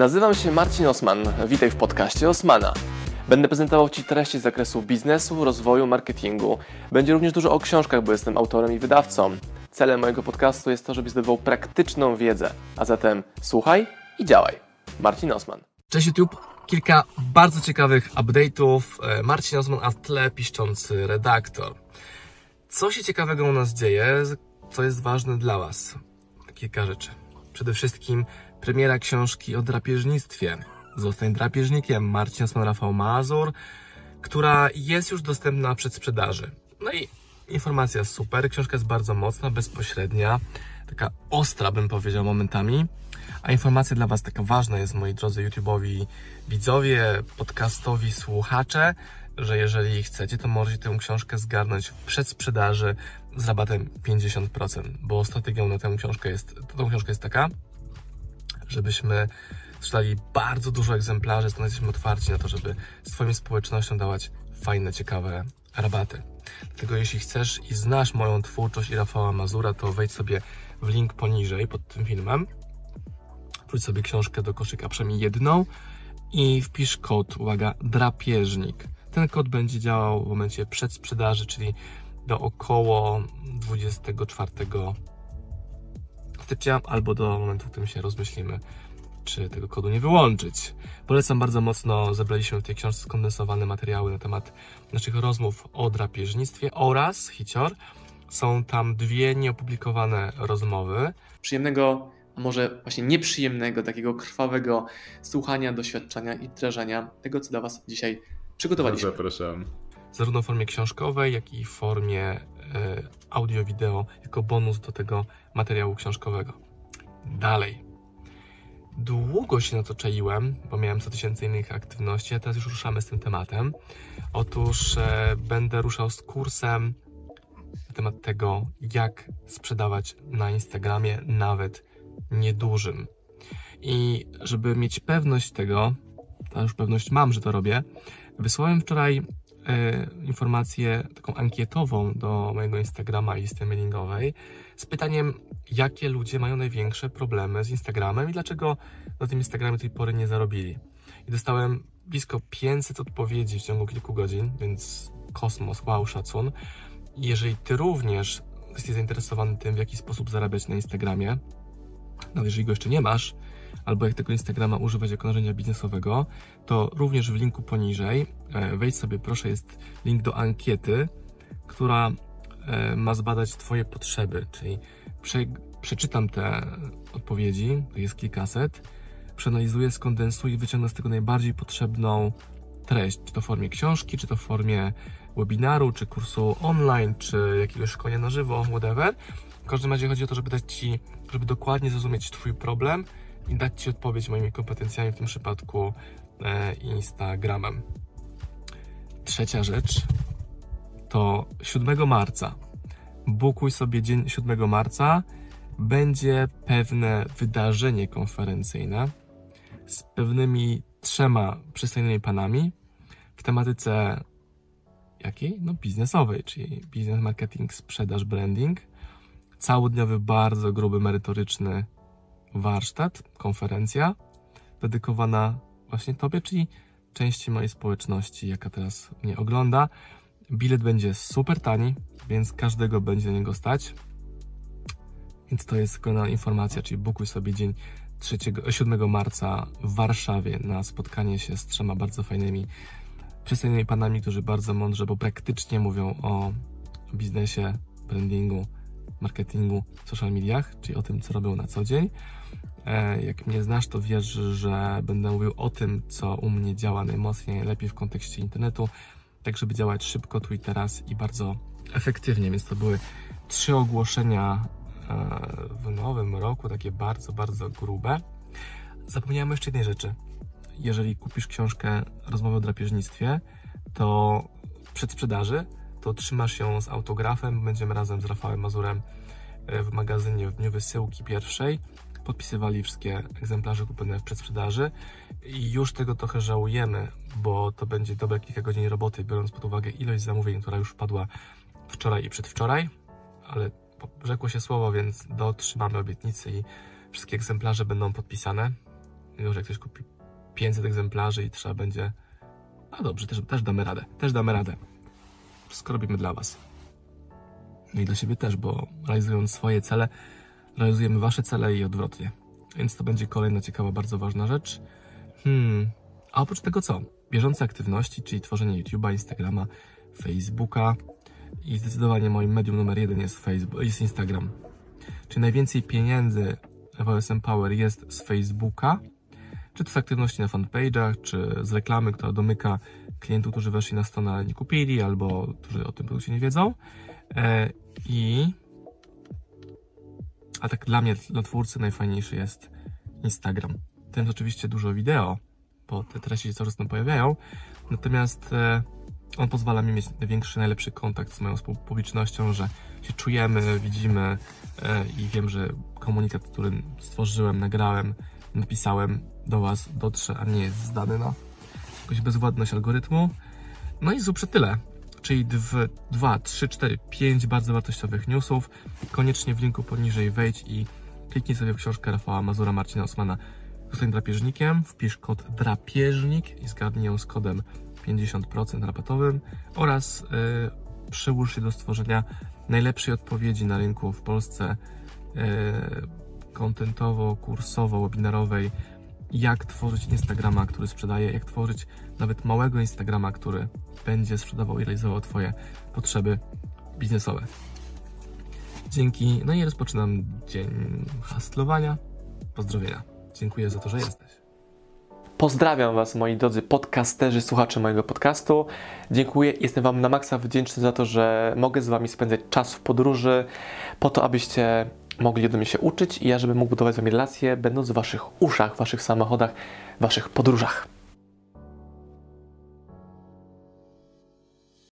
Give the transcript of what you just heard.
Nazywam się Marcin Osman. Witaj w podcaście Osmana. Będę prezentował Ci treści z zakresu biznesu, rozwoju, marketingu. Będzie również dużo o książkach, bo jestem autorem i wydawcą. Celem mojego podcastu jest to, żebyś zdobywał praktyczną wiedzę. A zatem słuchaj i działaj. Marcin Osman. Cześć YouTube. Kilka bardzo ciekawych update'ów. E, Marcin Osman, a w tle piszczący redaktor. Co się ciekawego u nas dzieje, co jest ważne dla Was? Kilka rzeczy. Przede wszystkim premiera książki o drapieżnictwie. Zostań drapieżnikiem Marcin Osman Rafał Mazur, która jest już dostępna przed sprzedaży. No i informacja super, książka jest bardzo mocna, bezpośrednia, taka ostra bym powiedział momentami. A informacja dla Was taka ważna jest, moi drodzy YouTube'owi widzowie, podcastowi słuchacze, że jeżeli chcecie, to możecie tę książkę zgarnąć w przedsprzedaży z rabatem 50%, bo strategią na tę książkę jest, tą książkę jest taka, żebyśmy sprzedali bardzo dużo egzemplarzy, stąd jesteśmy otwarci na to, żeby swoim społecznościom dawać fajne, ciekawe rabaty. Dlatego jeśli chcesz i znasz moją twórczość i Rafała Mazura, to wejdź sobie w link poniżej pod tym filmem, wróć sobie książkę do koszyka, przynajmniej jedną i wpisz kod, uwaga, drapieżnik. Ten kod będzie działał w momencie przedsprzedaży, czyli do około 24 stycznia albo do momentu, w którym się rozmyślimy, czy tego kodu nie wyłączyć. Polecam bardzo mocno, zebraliśmy w tej książce skondensowane materiały na temat naszych rozmów o drapieżnictwie oraz, hicior, są tam dwie nieopublikowane rozmowy. Przyjemnego, a może właśnie nieprzyjemnego, takiego krwawego słuchania, doświadczenia i wdrażania tego, co dla Was dzisiaj przygotowaliśmy. Zapraszam. Zarówno w formie książkowej, jak i w formie e, audio-wideo, jako bonus do tego materiału książkowego. Dalej. Długo się na to czaiłem, bo miałem 100 tysięcy innych aktywności, a teraz już ruszamy z tym tematem. Otóż e, będę ruszał z kursem na temat tego, jak sprzedawać na Instagramie, nawet niedużym. I żeby mieć pewność tego, a już pewność mam, że to robię, wysłałem wczoraj e, informację taką ankietową do mojego Instagrama i listy mailingowej z pytaniem, jakie ludzie mają największe problemy z Instagramem i dlaczego na tym Instagramie do tej pory nie zarobili. I dostałem blisko 500 odpowiedzi w ciągu kilku godzin, więc kosmos, wow, szacun. Jeżeli Ty również jesteś zainteresowany tym, w jaki sposób zarabiać na Instagramie, no jeżeli go jeszcze nie masz, albo jak tego Instagrama używać jako narzędzia biznesowego, to również w linku poniżej, e, wejdź sobie proszę, jest link do ankiety, która e, ma zbadać Twoje potrzeby, czyli prze, przeczytam te odpowiedzi, to jest kilkaset, przeanalizuję, skondensuję i wyciągnę z tego najbardziej potrzebną treść, czy to w formie książki, czy to w formie webinaru, czy kursu online, czy jakiegoś szkolenia na żywo, whatever. W każdym razie chodzi o to, żeby dać Ci, żeby dokładnie zrozumieć Twój problem i dać Ci odpowiedź moimi kompetencjami, w tym przypadku e, Instagramem. Trzecia rzecz to 7 marca. Bukuj sobie dzień 7 marca. Będzie pewne wydarzenie konferencyjne z pewnymi trzema przystojnymi panami w tematyce jakiej? No biznesowej, czyli biznes, marketing, sprzedaż, branding. Całodniowy, bardzo gruby, merytoryczny warsztat, konferencja dedykowana właśnie Tobie, czyli części mojej społeczności, jaka teraz mnie ogląda. Bilet będzie super tani, więc każdego będzie na niego stać. Więc to jest kolejna informacja, czyli bukuj sobie dzień 3, 7 marca w Warszawie na spotkanie się z trzema bardzo fajnymi, przystojnymi panami, którzy bardzo mądrze, bo praktycznie mówią o biznesie, brandingu, marketingu, social mediach, czyli o tym, co robią na co dzień. E, jak mnie znasz, to wiesz, że będę mówił o tym, co u mnie działa najmocniej, najlepiej w kontekście internetu, tak żeby działać szybko, tu i teraz i bardzo efektywnie. Więc to były trzy ogłoszenia e, w nowym roku, takie bardzo, bardzo grube. Zapomniałem jeszcze jednej rzeczy. Jeżeli kupisz książkę Rozmowy o drapieżnictwie, to w przedsprzedaży, to trzymasz ją z autografem. Będziemy razem z Rafałem Mazurem e, w magazynie w dniu wysyłki pierwszej podpisywali wszystkie egzemplarze kupione w przedsprzedaży i już tego trochę żałujemy, bo to będzie dobre kilka godzin roboty, biorąc pod uwagę ilość zamówień, która już wpadła wczoraj i przedwczoraj, ale rzekło się słowo, więc dotrzymamy obietnicy i wszystkie egzemplarze będą podpisane. Że jak ktoś kupi 500 egzemplarzy i trzeba będzie. A dobrze, też, też damy radę. Też damy radę. Wszystko robimy dla Was. No i dla siebie też, bo realizując swoje cele, realizujemy Wasze cele i odwrotnie. Więc to będzie kolejna ciekawa, bardzo ważna rzecz. Hmm. A oprócz tego co? Bieżące aktywności, czyli tworzenie YouTube'a, Instagrama, Facebooka i zdecydowanie moim medium numer jeden jest, Facebook, jest Instagram. Czyli najwięcej pieniędzy w OSM Power jest z Facebooka, czy to z aktywności na fanpage'ach, czy z reklamy, która domyka klientów, którzy weszli na stronę, ale nie kupili, albo którzy o tym produkcie nie wiedzą. E, I a tak dla mnie, dla twórcy najfajniejszy jest Instagram. Tym jest oczywiście dużo wideo, bo te treści się coraz tam pojawiają, natomiast e, on pozwala mi mieć największy, najlepszy kontakt z moją publicznością, że się czujemy, widzimy e, i wiem, że komunikat, który stworzyłem, nagrałem, napisałem do Was dotrze, a nie jest zdany na jakąś bezwładność algorytmu. No i zupełnie tyle. Czyli 2, 3, 4, 5 bardzo wartościowych newsów. Koniecznie w linku poniżej wejdź i kliknij sobie w książkę Rafała Mazura, Marcina Osmana Zostań drapieżnikiem, wpisz kod drapieżnik i zgadnij ją z kodem 50% rabatowym oraz yy, przyłóż się do stworzenia najlepszej odpowiedzi na rynku w Polsce yy, kontentowo, kursowo, webinarowej jak tworzyć Instagrama, który sprzedaje, jak tworzyć nawet małego Instagrama, który będzie sprzedawał i realizował Twoje potrzeby biznesowe. Dzięki, no i rozpoczynam dzień hastlowania. Pozdrowienia. Dziękuję za to, że jesteś. Pozdrawiam Was, moi drodzy podcasterzy, słuchacze mojego podcastu. Dziękuję, jestem Wam na maksa wdzięczny za to, że mogę z Wami spędzać czas w podróży, po to, abyście mogli ode mnie się uczyć i ja, żebym mógł budować z Wami relacje, będąc w Waszych uszach, Waszych samochodach, Waszych podróżach.